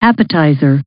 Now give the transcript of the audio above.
appetizer.